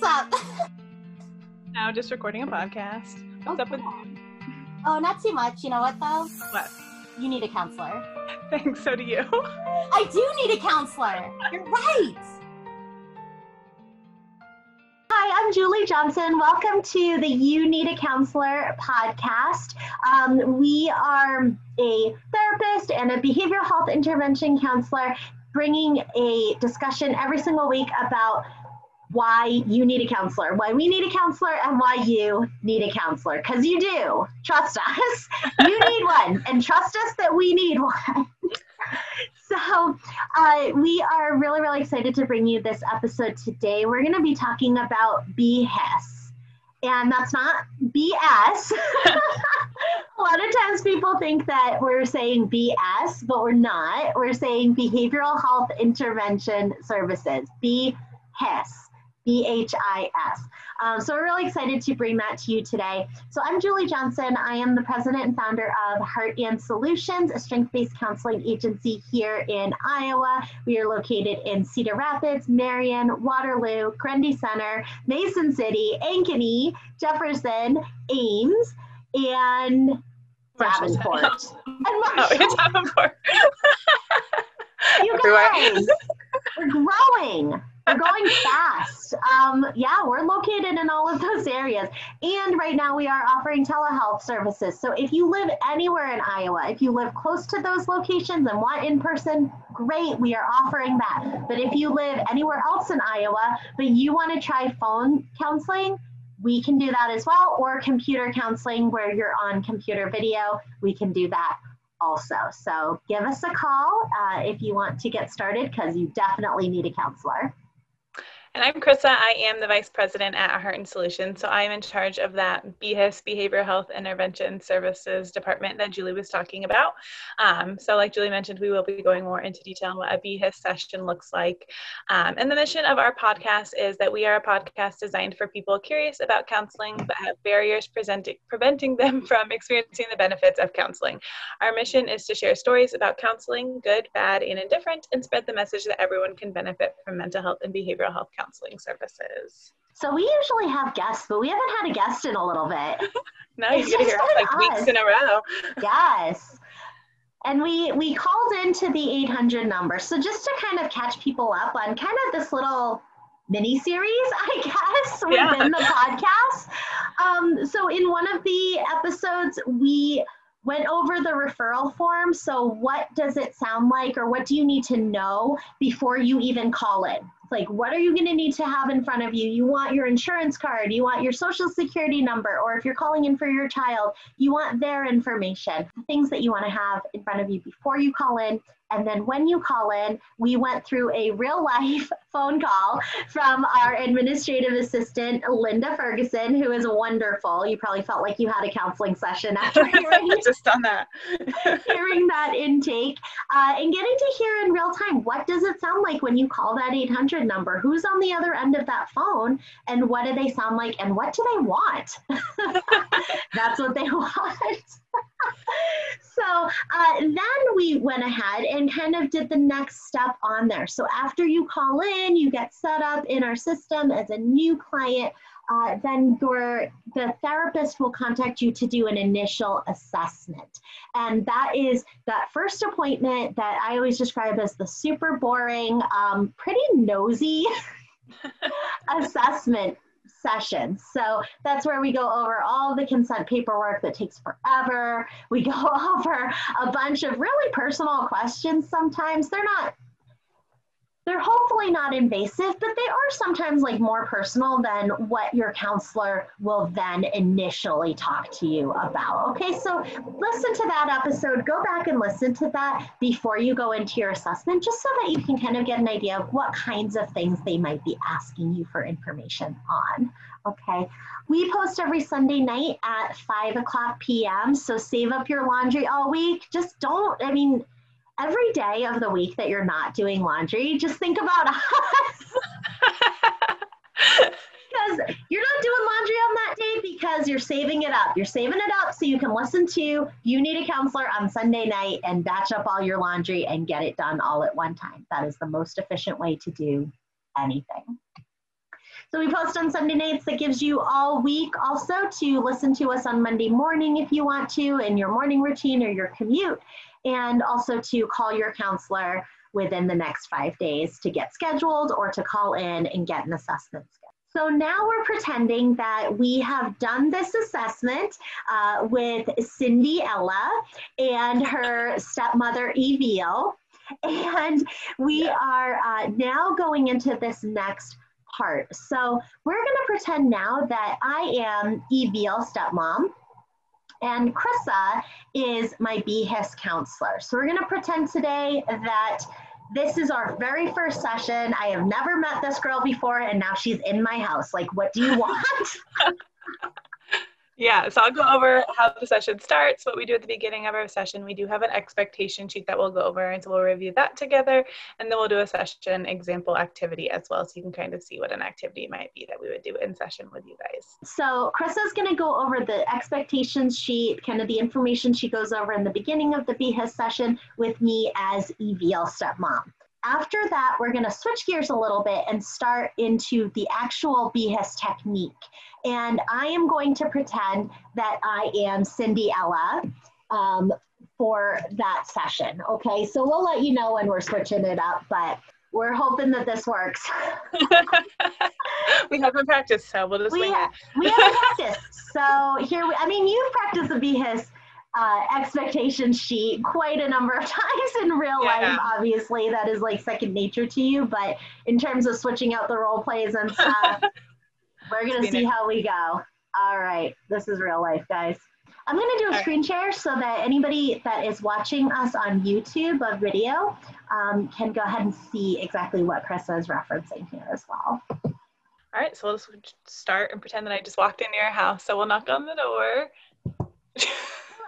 what's up? Now just recording a podcast. What's up with Oh, not too much. You know what though? what? You need a counselor. Thanks, so do you. I do need a counselor. You're right. Hi, I'm Julie Johnson. Welcome to the You Need a Counselor podcast. Um, we are a therapist and a behavioral health intervention counselor bringing a discussion every single week about why you need a counselor, why we need a counselor, and why you need a counselor. Because you do. Trust us. You need one, and trust us that we need one. so, uh, we are really, really excited to bring you this episode today. We're going to be talking about BHIS. And that's not BS. a lot of times people think that we're saying BS, but we're not. We're saying Behavioral Health Intervention Services, BHIS. B-H-I-S. Um, so we're really excited to bring that to you today. So I'm Julie Johnson. I am the president and founder of Heart and Solutions, a strength-based counseling agency here in Iowa. We are located in Cedar Rapids, Marion, Waterloo, Grundy Center, Mason City, Ankeny, Jefferson, Ames, and Davenport. and Oh, Marshall. Davenport. you guys, we're growing. We're going fast. Um, yeah, we're located in all of those areas. And right now we are offering telehealth services. So if you live anywhere in Iowa, if you live close to those locations and want in person, great, we are offering that. But if you live anywhere else in Iowa, but you want to try phone counseling, we can do that as well, or computer counseling where you're on computer video, we can do that also. So give us a call uh, if you want to get started because you definitely need a counselor. And I'm Krissa. I am the vice president at Heart and Solutions. So I am in charge of that BHIS Behavioral Health Intervention Services department that Julie was talking about. Um, so, like Julie mentioned, we will be going more into detail on what a BHIS session looks like. Um, and the mission of our podcast is that we are a podcast designed for people curious about counseling but have barriers preventing them from experiencing the benefits of counseling. Our mission is to share stories about counseling, good, bad, and indifferent, and spread the message that everyone can benefit from mental health and behavioral health counseling services. So we usually have guests, but we haven't had a guest in a little bit. Now you It's get to hear us like been weeks in a row. yes. And we we called into the 800 number. So just to kind of catch people up on kind of this little mini series, I guess, Yeah. within the podcast. Um, so in one of the episodes, we went over the referral form. So what does it sound like, or what do you need to know before you even call in? Like, what are you going to need to have in front of you? You want your insurance card, you want your social security number, or if you're calling in for your child, you want their information, things that you want to have in front of you before you call in. And then when you call in, we went through a real life phone call from our administrative assistant, Linda Ferguson, who is wonderful. You probably felt like you had a counseling session after hearing, Just on that. hearing that intake uh, and getting to hear in real time what does it sound like when you call that 800 number? Who's on the other end of that phone? And what do they sound like? And what do they want? That's what they want. so uh, then we went ahead and kind of did the next step on there. So after you call in, you get set up in our system as a new client. Uh, then your the therapist will contact you to do an initial assessment, and that is that first appointment that I always describe as the super boring, um, pretty nosy assessment sessions. So that's where we go over all the consent paperwork that takes forever. We go over a bunch of really personal questions sometimes. They're not they're hopefully not invasive, but they are sometimes like more personal than what your counselor will then initially talk to you about. Okay, so listen to that episode, go back and listen to that before you go into your assessment, just so that you can kind of get an idea of what kinds of things they might be asking you for information on. Okay, we post every Sunday night at 5 o'clock p.m., so save up your laundry all week. Just don't, I mean, every day of the week that you're not doing laundry, just think about us because you're not doing laundry on that day because you're saving it up. You're saving it up so you can listen to You Need a Counselor on Sunday night and batch up all your laundry and get it done all at one time. That is the most efficient way to do anything. So we post on Sunday nights that gives you all week also to listen to us on Monday morning if you want to in your morning routine or your commute, and also to call your counselor within the next five days to get scheduled or to call in and get an assessment scheduled. So now we're pretending that we have done this assessment uh, with Cindy Ella and her stepmother Evil. And we yeah. are uh, now going into this next part. So we're going to pretend now that I am Evil stepmom and Krissa is my BHIS counselor. So we're going to pretend today that this is our very first session. I have never met this girl before, and now she's in my house. Like, what do you want? Yeah, so I'll go over how the session starts, what we do at the beginning of our session. We do have an expectation sheet that we'll go over, and so we'll review that together, and then we'll do a session example activity as well, so you can kind of see what an activity might be that we would do in session with you guys. So Krissa's going to go over the expectation sheet, kind of the information she goes over in the beginning of the BHIS session with me as Evil stepmom. After that, we're going to switch gears a little bit and start into the actual BHIS technique. And I am going to pretend that I am Cindy Ella um, for that session. Okay, so we'll let you know when we're switching it up, but we're hoping that this works. we haven't practiced, so we'll just we, it. we haven't practiced. So here, we, I mean, you've practiced the BHIS uh, expectation sheet quite a number of times in real yeah. life. Obviously, that is like second nature to you. But in terms of switching out the role plays and stuff, we're gonna see how we go. All right, this is real life, guys. I'm gonna do a screen share so that anybody that is watching us on YouTube of video um, can go ahead and see exactly what Krissa is referencing here as well. All right, so let's start and pretend that I just walked into your house. So we'll knock on the door.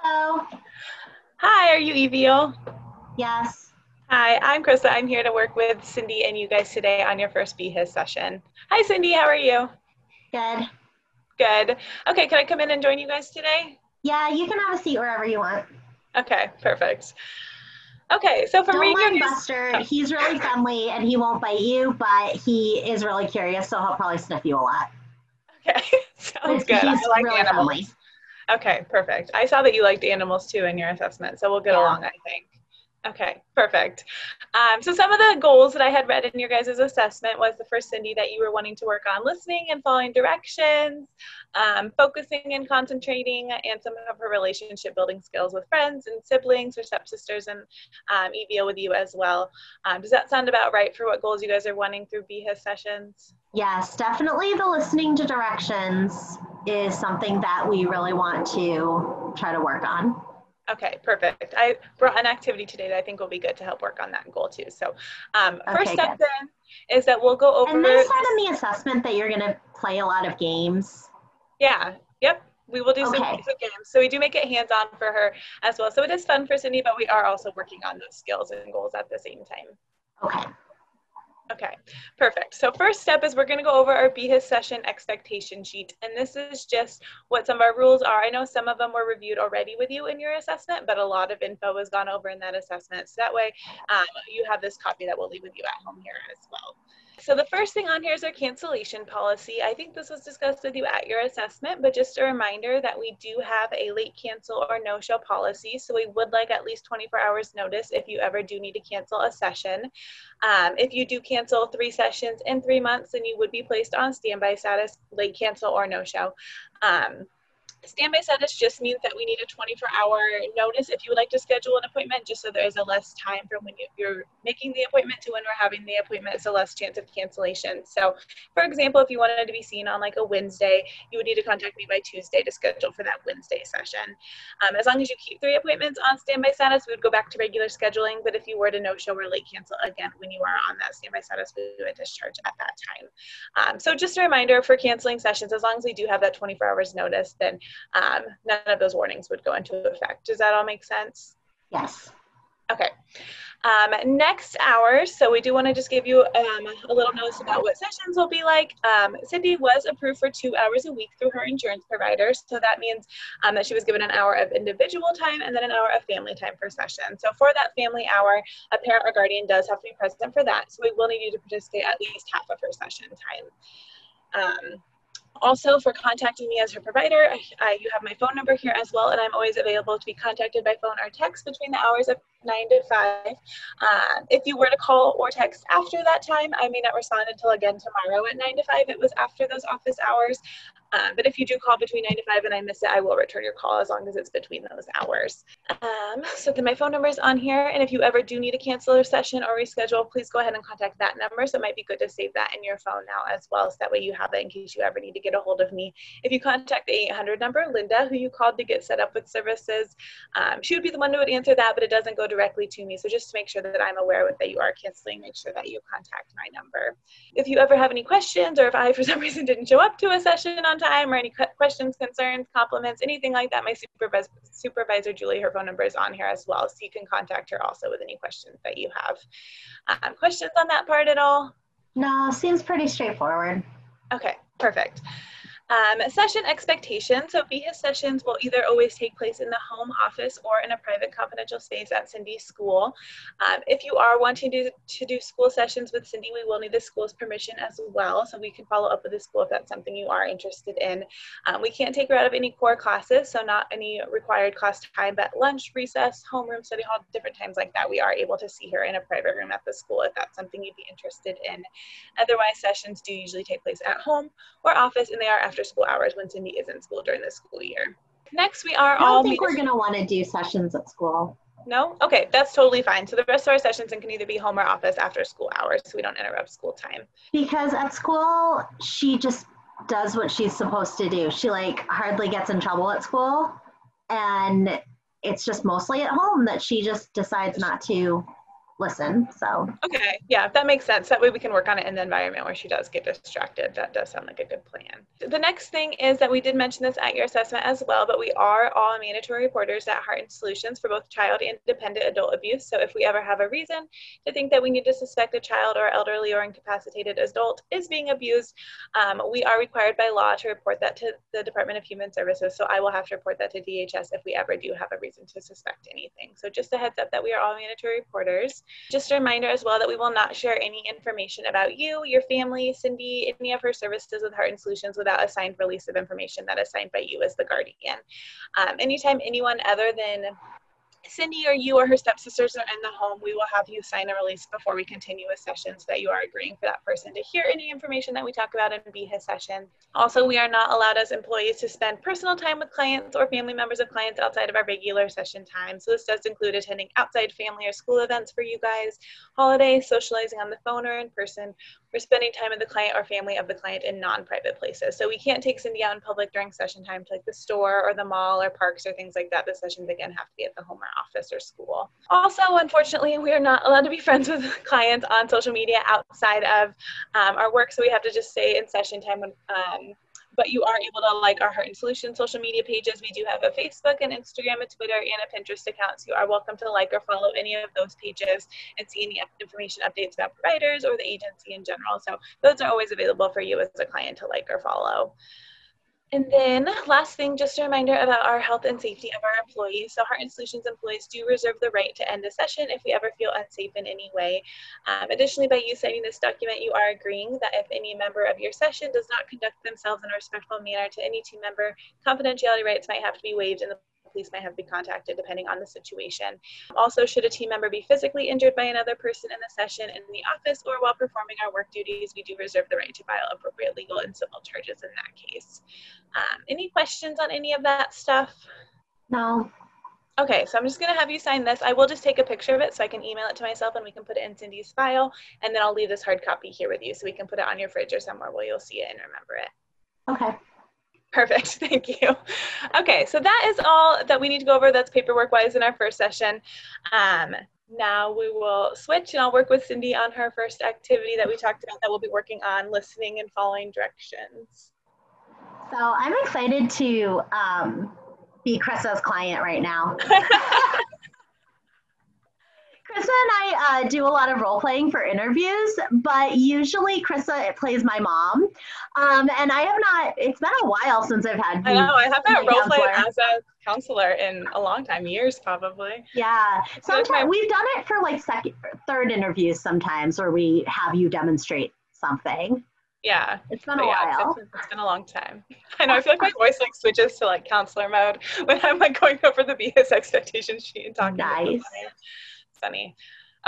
Hello. Hi, are you Evil? Yes. Hi, I'm Krista. I'm here to work with Cindy and you guys today on your first BHIS session. Hi, Cindy. How are you? Good. Good. Okay, can I come in and join you guys today? Yeah, you can have a seat wherever you want. Okay, perfect. Okay, so from Don't reading mind Buster. Oh. He's really friendly and he won't bite you, but he is really curious, so he'll probably sniff you a lot. Okay, sounds good. He's I like really animals. Friendly. Okay, perfect. I saw that you liked animals too in your assessment, so we'll get yeah. along, I think. Okay, perfect. Um, so some of the goals that I had read in your guys' assessment was the first Cindy that you were wanting to work on listening and following directions, um, focusing and concentrating, and some of her relationship building skills with friends and siblings or stepsisters and um, Evil with you as well. Um, does that sound about right for what goals you guys are wanting through BHIS sessions? Yes, definitely the listening to directions is something that we really want to try to work on. Okay, perfect. I brought an activity today that I think will be good to help work on that goal too. So, um, okay, first step good. then is that we'll go over. And said in the assessment that you're going to play a lot of games. Yeah. Yep. We will do okay. some, some games. So we do make it hands-on for her as well. So it is fun for Cindy, but we are also working on those skills and goals at the same time. Okay. Okay, perfect. So first step is we're going to go over our BHIS session expectation sheet. And this is just what some of our rules are. I know some of them were reviewed already with you in your assessment, but a lot of info was gone over in that assessment. So that way um, you have this copy that we'll leave with you at home here as well. So the first thing on here is our cancellation policy. I think this was discussed with you at your assessment, but just a reminder that we do have a late cancel or no-show policy. So we would like at least 24 hours notice if you ever do need to cancel a session. Um, if you do cancel three sessions in three months, then you would be placed on standby status, late cancel or no-show. Um, Standby status just means that we need a 24 hour notice if you would like to schedule an appointment, just so there is a less time from when you, are making the appointment to when we're having the appointment. A less chance of cancellation. So, for example, if you wanted to be seen on like a Wednesday, you would need to contact me by Tuesday to schedule for that Wednesday session. Um, as long as you keep three appointments on standby status, we would go back to regular scheduling. But if you were to no show or late cancel again when you are on that standby status, we would discharge at that time. Um, so, just a reminder for canceling sessions, as long as we do have that 24 hours notice, then um, none of those warnings would go into effect. Does that all make sense? Yes. Okay. Um, next hours, so we do want to just give you um, a little notice about what sessions will be like. Um, Cindy was approved for two hours a week through her insurance provider, so that means um, that she was given an hour of individual time and then an hour of family time per session. So for that family hour, a parent or guardian does have to be present for that, so we will need you to participate at least half of her session time. Also, for contacting me as her provider, I, I, you have my phone number here as well, and I'm always available to be contacted by phone or text between the hours of 9 to 5. Um, if you were to call or text after that time, I may not respond until again tomorrow at 9 to 5. It was after those office hours. Um, but if you do call between 9 to 5 and I miss it, I will return your call as long as it's between those hours. Um, so then my phone number is on here. And if you ever do need to cancel a session or reschedule, please go ahead and contact that number. So it might be good to save that in your phone now as well. So that way you have it in case you ever need to get a hold of me. If you contact the 800 number, Linda, who you called to get set up with services, um, she would be the one who would answer that, but it doesn't go directly to me. So just to make sure that I'm aware that you are canceling, make sure that you contact my number. If you ever have any questions or if I, for some reason, didn't show up to a session on time or any questions, concerns, compliments, anything like that, my supervisor, supervisor Julie, her phone number is on here as well. So you can contact her also with any questions that you have. Um, questions on that part at all? No, seems pretty straightforward. Okay, perfect. Um, session expectations. So BHIS sessions will either always take place in the home office or in a private confidential space at Cindy's school. Um, if you are wanting to, to do school sessions with Cindy, we will need the school's permission as well. So we can follow up with the school if that's something you are interested in. Um, we can't take her out of any core classes, so not any required class time, but lunch, recess, homeroom, study hall, different times like that, we are able to see her in a private room at the school if that's something you'd be interested in. Otherwise, sessions do usually take place at home or office and they are after after school hours when Cindy is in school during the school year. Next, we are I don't all. think we're going to want to do sessions at school. No? Okay, that's totally fine. So the rest of our sessions can either be home or office after school hours so we don't interrupt school time. Because at school, she just does what she's supposed to do. She like hardly gets in trouble at school. And it's just mostly at home that she just decides not to listen. So okay, yeah, if that makes sense. That way we can work on it in the environment where she does get distracted. That does sound like a good plan. The next thing is that we did mention this at your assessment as well, but we are all mandatory reporters at Heart and Solutions for both child and dependent adult abuse. So if we ever have a reason to think that we need to suspect a child or elderly or incapacitated adult is being abused, um, we are required by law to report that to the Department of Human Services. So I will have to report that to DHS if we ever do have a reason to suspect anything. So just a heads up that we are all mandatory reporters. Just a reminder as well that we will not share any information about you, your family, Cindy, any of her services with Heart and Solutions without a signed release of information that is signed by you as the guardian. Um, anytime anyone other than Cindy or you or her stepsisters are in the home, we will have you sign a release before we continue a session so that you are agreeing for that person to hear any information that we talk about in BHIS session. Also, we are not allowed as employees to spend personal time with clients or family members of clients outside of our regular session time. So this does include attending outside family or school events for you guys, holidays, socializing on the phone or in person, we're spending time with the client or family of the client in non-private places. So we can't take Cindy out in public during session time to like the store or the mall or parks or things like that. The sessions again have to be at the home or office or school. Also, unfortunately, we are not allowed to be friends with clients on social media outside of um, our work. So we have to just stay in session time when um, but you are able to like our Heart and Solution social media pages. We do have a Facebook and Instagram, a Twitter, and a Pinterest account. So you are welcome to like or follow any of those pages and see any information updates about providers or the agency in general. So those are always available for you as a client to like or follow. And then last thing, just a reminder about our health and safety of our employees. So Heart and Solutions employees do reserve the right to end a session if we ever feel unsafe in any way. Um, additionally, by you signing this document, you are agreeing that if any member of your session does not conduct themselves in a respectful manner to any team member, confidentiality rights might have to be waived and the police may have to be contacted depending on the situation. Also, should a team member be physically injured by another person in the session in the office or while performing our work duties, we do reserve the right to file appropriate legal and civil charges in that case. Um, any questions on any of that stuff? No. Okay, so I'm just going to have you sign this. I will just take a picture of it so I can email it to myself and we can put it in Cindy's file. And then I'll leave this hard copy here with you so we can put it on your fridge or somewhere where you'll see it and remember it. Okay. Perfect, thank you. Okay, so that is all that we need to go over that's paperwork wise in our first session. Um, now we will switch and I'll work with Cindy on her first activity that we talked about that we'll be working on listening and following directions. So I'm excited to um, be Chris's client right now. Krissa and I uh, do a lot of role playing for interviews, but usually Krissa plays my mom. Um, and I have not, it's been a while since I've had. I know, I have not role played as a counselor in a long time, years probably. Yeah. Sometimes we've done it for like second, third interviews sometimes where we have you demonstrate something. Yeah. It's been But a yeah, while. it's, it's been a long time. I know. I feel like my voice like switches to like counselor mode when I'm like going over the BS expectation sheet and talking. about Nice. It. Funny.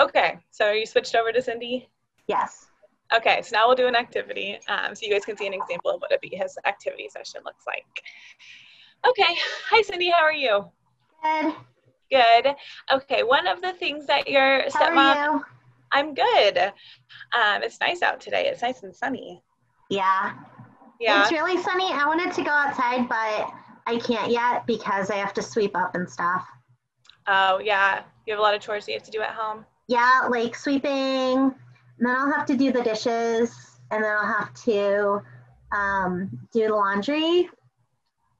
Okay, so are you switched over to Cindy? Yes. Okay, so now we'll do an activity, um, so you guys can see an example of what a BS activity session looks like. Okay, hi Cindy, how are you? Good. Good. Okay, one of the things that your How stepmom, are you? I'm good. Um, it's nice out today. It's nice and sunny. Yeah. Yeah. It's really sunny. I wanted to go outside, but I can't yet because I have to sweep up and stuff. Oh, yeah. You have a lot of chores you have to do at home. Yeah, like sweeping, and then I'll have to do the dishes, and then I'll have to um, do the laundry.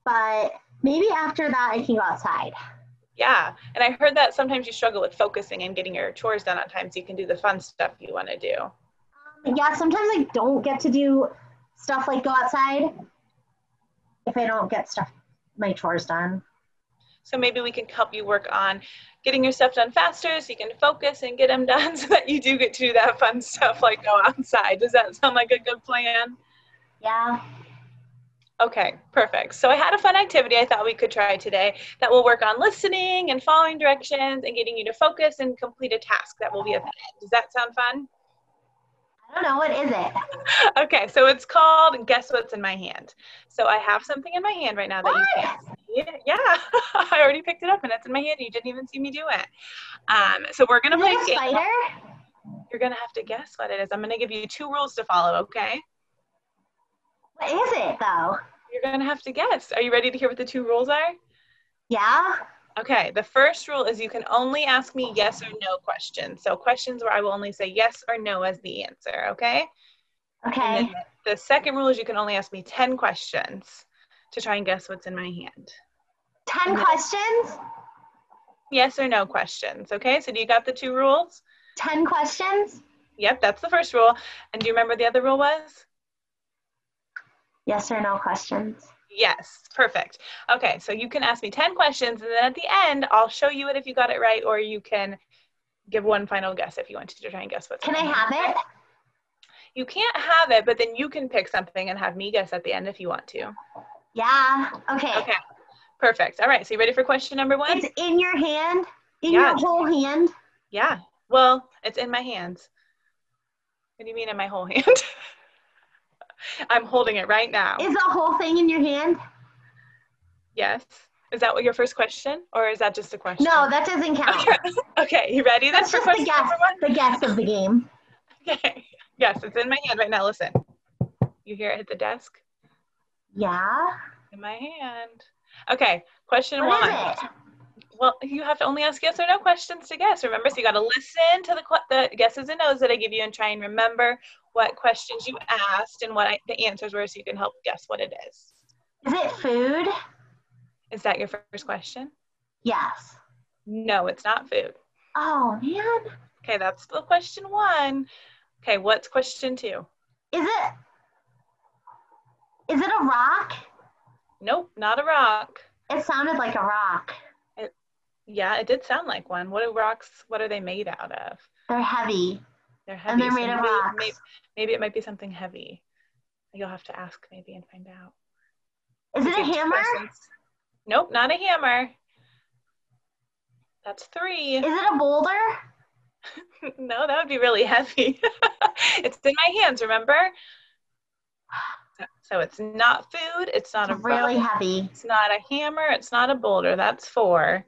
But maybe after that, I can go outside. Yeah. And I heard that sometimes you struggle with focusing and getting your chores done on time so you can do the fun stuff you want to do. Um, yeah, sometimes I don't get to do stuff like go outside if I don't get stuff, my chores done. So maybe we can help you work on getting your stuff done faster so you can focus and get them done so that you do get to do that fun stuff like go outside. Does that sound like a good plan? Yeah. Okay, perfect. So I had a fun activity I thought we could try today that will work on listening and following directions and getting you to focus and complete a task that will be at the end. Does that sound fun? I don't know. What is it? Okay, so it's called Guess What's in My Hand. So I have something in my hand right now that you can't see. Yeah, I already picked it up and it's in my hand. You didn't even see me do it. Um, so we're gonna Is play a game. spider? You're gonna have to guess what it is. I'm gonna give you two rules to follow. Okay? What is it though? You're gonna have to guess. Are you ready to hear what the two rules are? Yeah. Okay, the first rule is you can only ask me yes or no questions. So questions where I will only say yes or no as the answer, okay? Okay. the second rule is you can only ask me 10 questions to try and guess what's in my hand. Ten Mhm. questions. Yes or no questions, okay? So do you got the two rules? Ten questions. Yep, that's the first rule. And do you remember the other rule was? Yes or no questions. Yes, perfect. Okay, so you can ask me 10 questions and then at the end I'll show you it if you got it right or you can give one final guess if you want to try and guess what's Can I have it? You can't have it, but then you can pick something and have me guess at the end if you want to. Yeah. Okay. Okay, perfect. All right, so you ready for question number one? It's in your hand. In Yeah. your whole hand. Yeah, well, it's in my hands. What do you mean in my whole hand? I'm holding it right now. Is the whole thing in your hand? yes. Is that what your first question, or is that just a question? No, that doesn't count. okay, you ready? That's That's just the guess. The guess of the game. Okay. Yes, it's in my hand right now. Listen. You hear it hit the desk? Yeah. In my hand. Okay, question What one. Well, you have to only ask yes or no questions to guess. Remember, so you got to listen to the the guesses and no's that I give you, and try and remember what questions you asked and what I, the answers were, so you can help guess what it is. Is it food? Is that your first question? Yes. No, it's not food. Oh man. Okay, that's the question one. Okay, what's question two? Is it? Is it a rock? Nope, not a rock. It sounded like a rock. Yeah, it did sound like one. What are rocks? What are they made out of? They're heavy. They're heavy. And they're so made of maybe, rocks. Maybe, maybe it might be something heavy. You'll have to ask maybe and find out. Is it a hammer? Nope, not a hammer. That's three. Is it a boulder? no, that would be really heavy. it's in my hands, remember? So, so it's not food. It's not It's a really rock, heavy. It's not a hammer. It's not a boulder. That's four.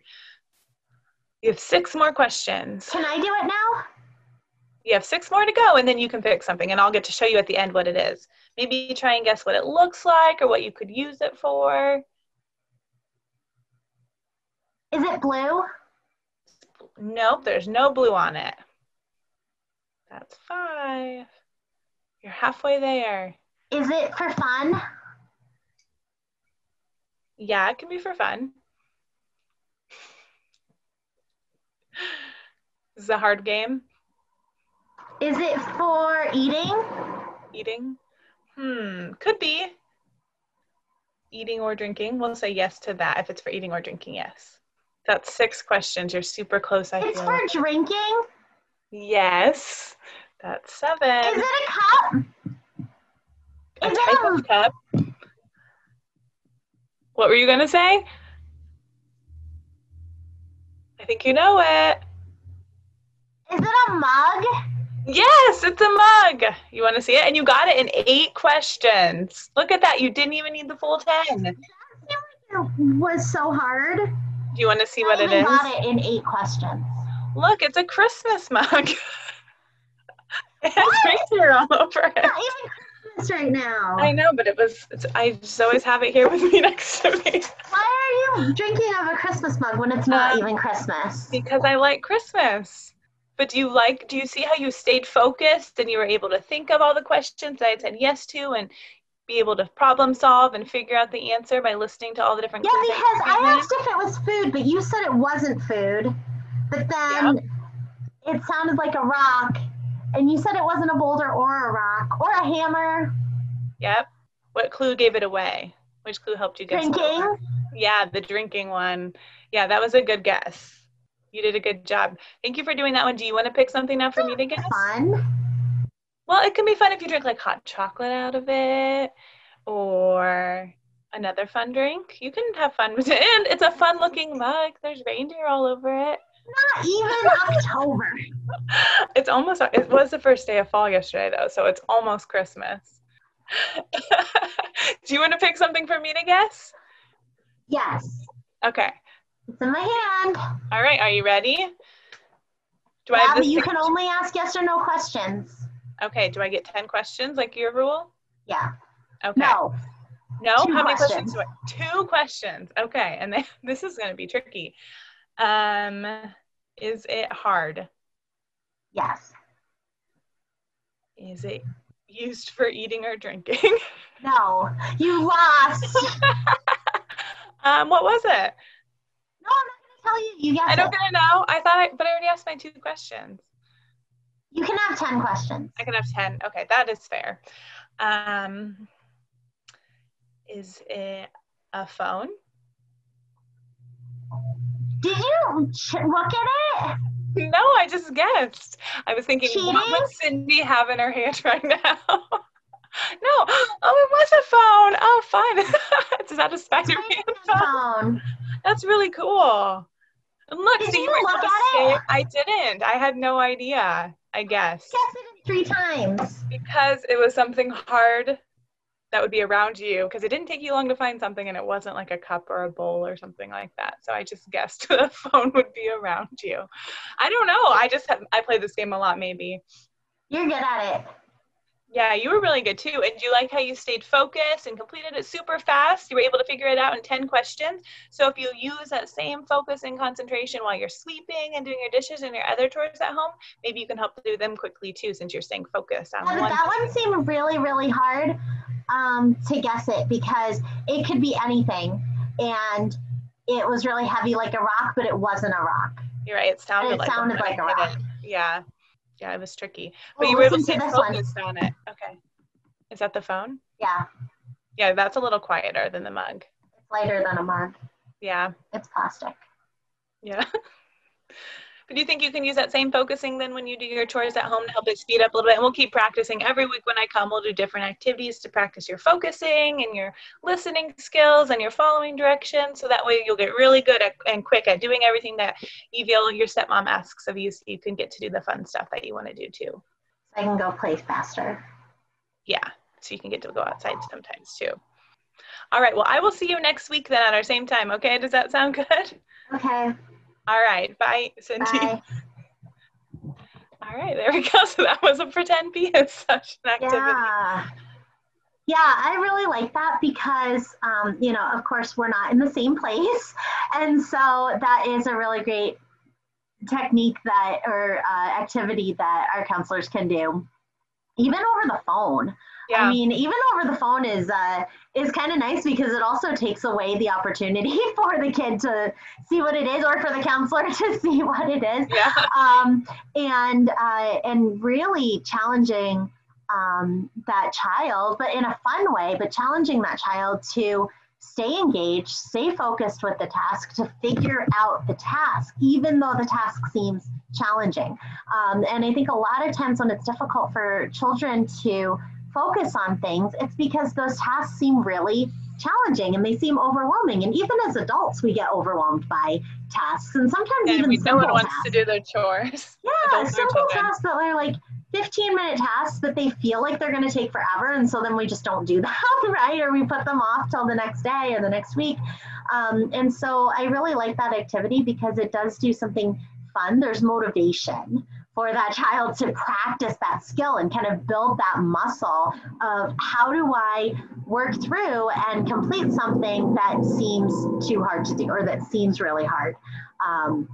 You have six more questions. Can I do it now? You have six more to go, and then you can pick something, and I'll get to show you at the end what it is. Maybe try and guess what it looks like or what you could use it for. Is it blue? Nope, there's no blue on it. That's five. You're halfway there. Is it for fun? Yeah, it can be for fun. This is a hard game. Is it for eating? Eating? Hmm, could be. Eating or drinking. We'll say yes to that if it's for eating or drinking, yes. That's six questions. You're super close, I It's feel. for drinking? Yes. That's seven. Is it a cup? large cup. What were you going to say? I think you know it. Is it a mug? Yes, it's a mug. You want to see it? And you got it in eight questions. Look at that. You didn't even need the full 10. It was so hard. Do you want to see what it is? I got it in eight questions. Look, it's a Christmas mug. it has reindeer all over it. Right now. I know, but it was. It's, I just always have it here with me next to me Why are you drinking out of a Christmas mug when it's not Uh, even Christmas? because I like Christmas. But do you like? Do you see how you stayed focused and you were able to think of all the questions that I said yes to and be able to problem solve and figure out the answer by listening to all the different Yeah, because I asked if it was food, but you said it wasn't food. But then it sounded like a rock, and you said it wasn't a boulder or a rock or a hammer. Yep. What clue gave it away? Which clue helped you guess? it? Drinking. Yeah, the drinking one. Yeah, that was a good guess. You did a good job. Thank you for doing that one. Do you want to pick something now for me to guess? Fun. Well, it can be fun if you drink like hot chocolate out of it or another fun drink. You can have fun with it. And it's a fun looking mug. There's reindeer all over it. Not even October. It's almost, it was the first day of fall yesterday though, so it's almost Christmas. Do you want to pick something for me to guess? Yes. Okay. It's in my hand. All right. Are you ready? Do I Yeah, have but you can only ask yes or no questions. Okay. Do I get 10 questions like your rule? Yeah. Okay. No. No? Two How many questions. questions do I? Two questions. Okay. And then, this is going to be tricky. Um, is it hard? Yes. Is it used for eating or drinking? No. You lost. um, what was it? No, I'm not gonna tell you. You guessed I don't it. gonna know. I thought I, but I already asked my two questions. You can have ten questions. I can have 10. Okay, that is fair. Um, is it a phone? Did you ch- look at it? No, I just guessed. I was thinking, what would Cindy have in her hand right now? no. Oh, it was a phone. Oh, fun. is that a Spider-Man phone? Phone. That's really cool. And look, Did see, you were look at it? I didn't. I had no idea. I guess Guess it three times. because it was something hard that would be around you because it didn't take you long to find something and it wasn't like a cup or a bowl or something like that. So i just guessed the phone would be around you. I don't know. I just have i play this game a lot maybe. You're good at it. Yeah you were really good too and do you like how you stayed focused and completed it super fast you were able to figure it out in 10 questions so if you use that same focus and concentration while you're sweeping and doing your dishes and your other chores at home maybe you can help do them quickly too since you're staying focused on Yeah, one that one seemed really, really hard um, to guess it because it could be anything, and it was really heavy like a rock, but it wasn't a rock. You're right. It sounded It like sounded like a rock. Yeah. Yeah, it was tricky. But Oh, you were able to stay this one. focused on it. Okay. Is that the phone? Yeah, Yeah, that's a little quieter than the mug. it's lighter than a mug. Yeah. It's plastic. Yeah. but do you think you can use that same focusing then when you do your chores at home to help it speed up a little bit? And we'll keep practicing every week when I come. We'll do different activities to practice your focusing and your listening skills and your following directions. So that way you'll get really good at, and quick at doing everything that feel your stepmom asks of you so you can get to do the fun stuff that you want to do too. So I can go play faster. yeah so you can get to go outside sometimes too all right well i will see you next week then at our same time okay does that sound good Okay, all right bye cindy bye. all right there we go so that was a pretend BS session activity Yeah. Yeah, I really like that because, um, you know, of course, we're not in the same place. And so that is a really great technique that, or uh, activity that our counselors can do, even over the phone. Yeah. I mean, even over the phone is uh, is kind of nice because it also takes away the opportunity for the kid to see what it is, or for the counselor to see what it is. Yeah. Um, and uh, and really challenging um, that child, but in a fun way, but challenging that child to stay engaged, stay focused with the task, to figure out the task, even though the task seems challenging. Um, and I think a lot of times when it's difficult for children to focus on things, it's because those tasks seem really challenging and they seem overwhelming. And even as adults, we get overwhelmed by tasks, and sometimes and even we, no one wants to do their chores. Yeah, simple tasks that are like 15 minute tasks, but they feel like they're going to take forever. And so then we just don't do that, right? Or we put them off till the next day or the next week. Um, and so I really like that activity because it does do something fun. There's motivation for that child to practice that skill and kind of build that muscle of how do I work through and complete something that seems too hard to do or that seems really hard. Um,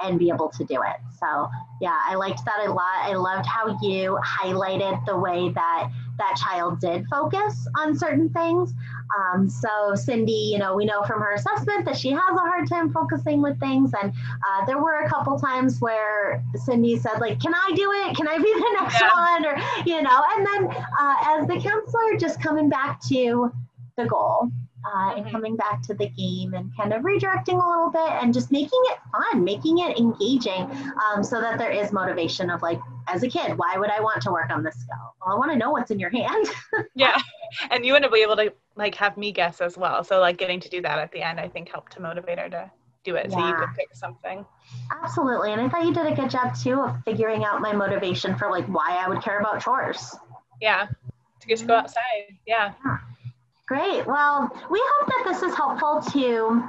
and be able to do it. So yeah, I liked that a lot. I loved how you highlighted the way that that child did focus on certain things. Um, so Cindy, you know, we know from her assessment that she has a hard time focusing with things. And uh, there were a couple times where Cindy said like, can I do it? Can I be the next yeah. one? Or, you know, and then uh, as the counselor just coming back to the goal uh, and mm-hmm. coming back to the game and kind of redirecting a little bit and just making it fun, making it engaging um, so that there is motivation of like, as a kid, why would I want to work on this skill? Well, I want to know what's in your hand. yeah. And you want to be able to like have me guess as well. So like getting to do that at the end, I think helped to motivate her to do it. Yeah. So you could pick something. Absolutely. And I thought you did a good job too of figuring out my motivation for like why I would care about chores. Yeah. To get to go mm-hmm. outside. yeah. yeah. Great. Well, we hope that this is helpful to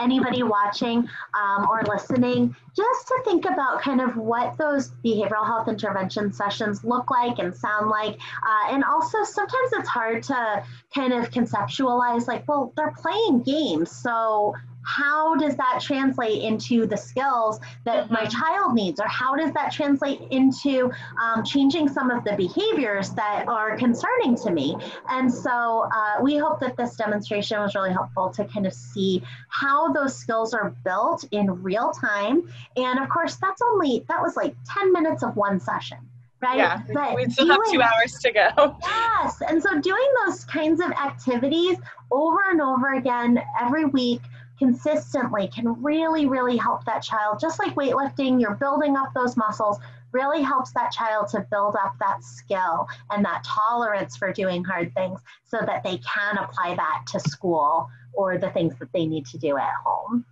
anybody watching um, or listening just to think about kind of what those behavioral health intervention sessions look like and sound like uh, and also sometimes it's hard to kind of conceptualize like well they're playing games so how does that translate into the skills that my mm-hmm. child needs or how does that translate into um, changing some of the behaviors that are concerning to me and so uh, we hope that this demonstration was really helpful to kind of see how those skills are built in real time and of course that's only that was like 10 minutes of one session right? Yeah, but we still doing, have two hours to go. Yes, and so doing those kinds of activities over and over again every week consistently can really, really help that child. Just like weightlifting, you're building up those muscles, really helps that child to build up that skill and that tolerance for doing hard things so that they can apply that to school or the things that they need to do at home.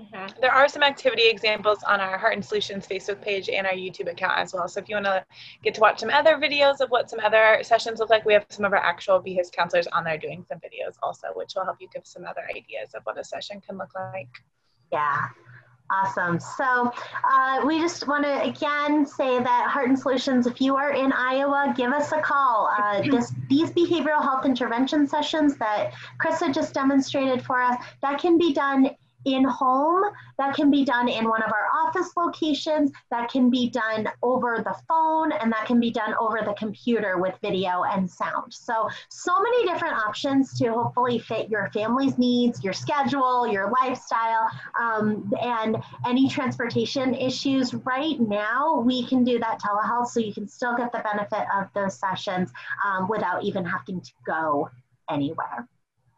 Mm-hmm. There are some activity examples on our Heart and Solutions Facebook page and our YouTube account as well. So if you want to get to watch some other videos of what some other sessions look like, we have some of our actual BHIS counselors on there doing some videos also, which will help you give some other ideas of what a session can look like. Yeah. Awesome. So uh, we just want to again say that Heart and Solutions, if you are in Iowa, give us a call. Uh, this, these behavioral health intervention sessions that Krista just demonstrated for us, that can be done in home, that can be done in one of our office locations, that can be done over the phone, and that can be done over the computer with video and sound. So, so many different options to hopefully fit your family's needs, your schedule, your lifestyle, um, and any transportation issues. Right now, we can do that telehealth so you can still get the benefit of those sessions um, without even having to go anywhere.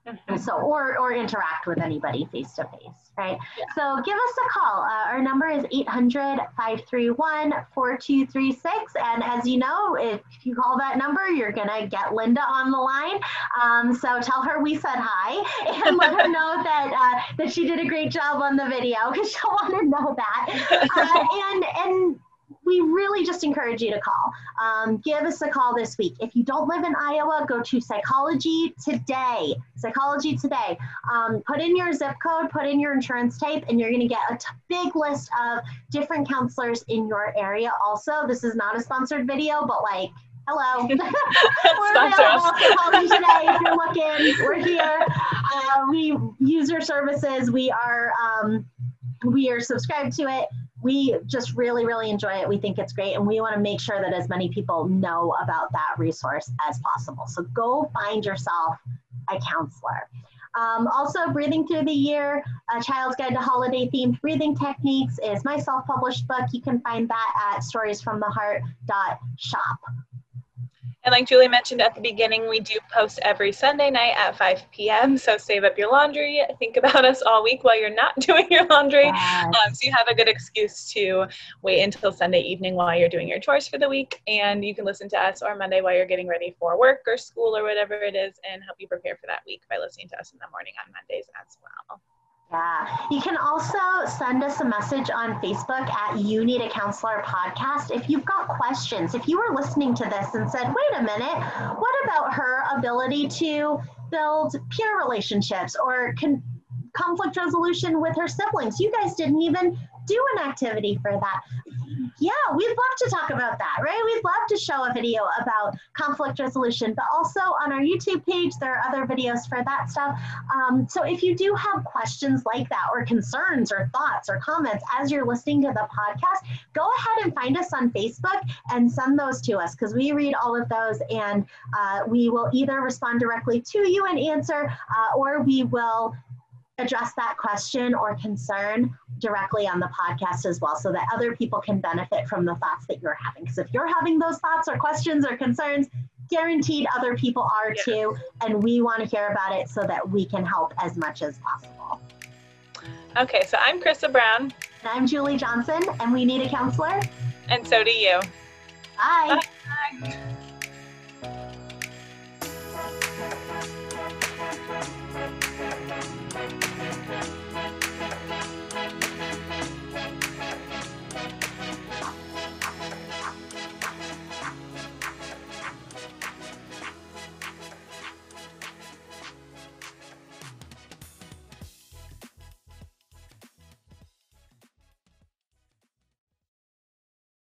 Mm-hmm. So, or, or interact with anybody face to face, right? Yeah. So give us a call. Uh, our number is 800 531 4236. And as you know, if you call that number, you're going to get Linda on the line. Um, so tell her we said hi and let her know that, uh, that she did a great job on the video because she'll want to know that. Uh, and, and, we really just encourage you to call. Um, give us a call this week. If you don't live in Iowa, go to Psychology Today. Psychology Today. Um, put in your zip code, put in your insurance type, and you're going to get a big list of different counselors in your area. Also, this is not a sponsored video, but like, hello. we're available. Psychology Today. If you're looking, we're here. Uh, we use your services. We are. Um, we are subscribed to it we just really, really enjoy it. We think it's great, and we want to make sure that as many people know about that resource as possible. So go find yourself a counselor. Um, also, Breathing Through the Year, A Child's Guide to Holiday Themed Breathing Techniques is my self-published book. You can find that at storiesfromtheheart.shop. And like Julie mentioned at the beginning, we do post every Sunday night at 5 p.m. So save up your laundry. Think about us all week while you're not doing your laundry. Yes. Um, so you have a good excuse to wait until Sunday evening while you're doing your chores for the week. And you can listen to us or Monday while you're getting ready for work or school or whatever it is and help you prepare for that week by listening to us in the morning on Mondays as well. Yeah. You can also send us a message on Facebook at You Need a Counselor podcast if you've got questions. If you were listening to this and said, wait a minute, what about her ability to build peer relationships or con- conflict resolution with her siblings? You guys didn't even do an activity for that yeah, we'd love to talk about that, right? We'd love to show a video about conflict resolution, but also on our YouTube page, there are other videos for that stuff. Um, so if you do have questions like that, or concerns, or thoughts, or comments as you're listening to the podcast, go ahead and find us on Facebook and send those to us because we read all of those and uh, we will either respond directly to you and answer, uh, or we will address that question or concern directly on the podcast as well so that other people can benefit from the thoughts that you're having. Because if you're having those thoughts or questions or concerns, guaranteed other people are yeah. too. And we want to hear about it so that we can help as much as possible. Okay, so I'm Krista Brown. And I'm Julie Johnson, and we need a counselor. And so do you. Bye. Bye.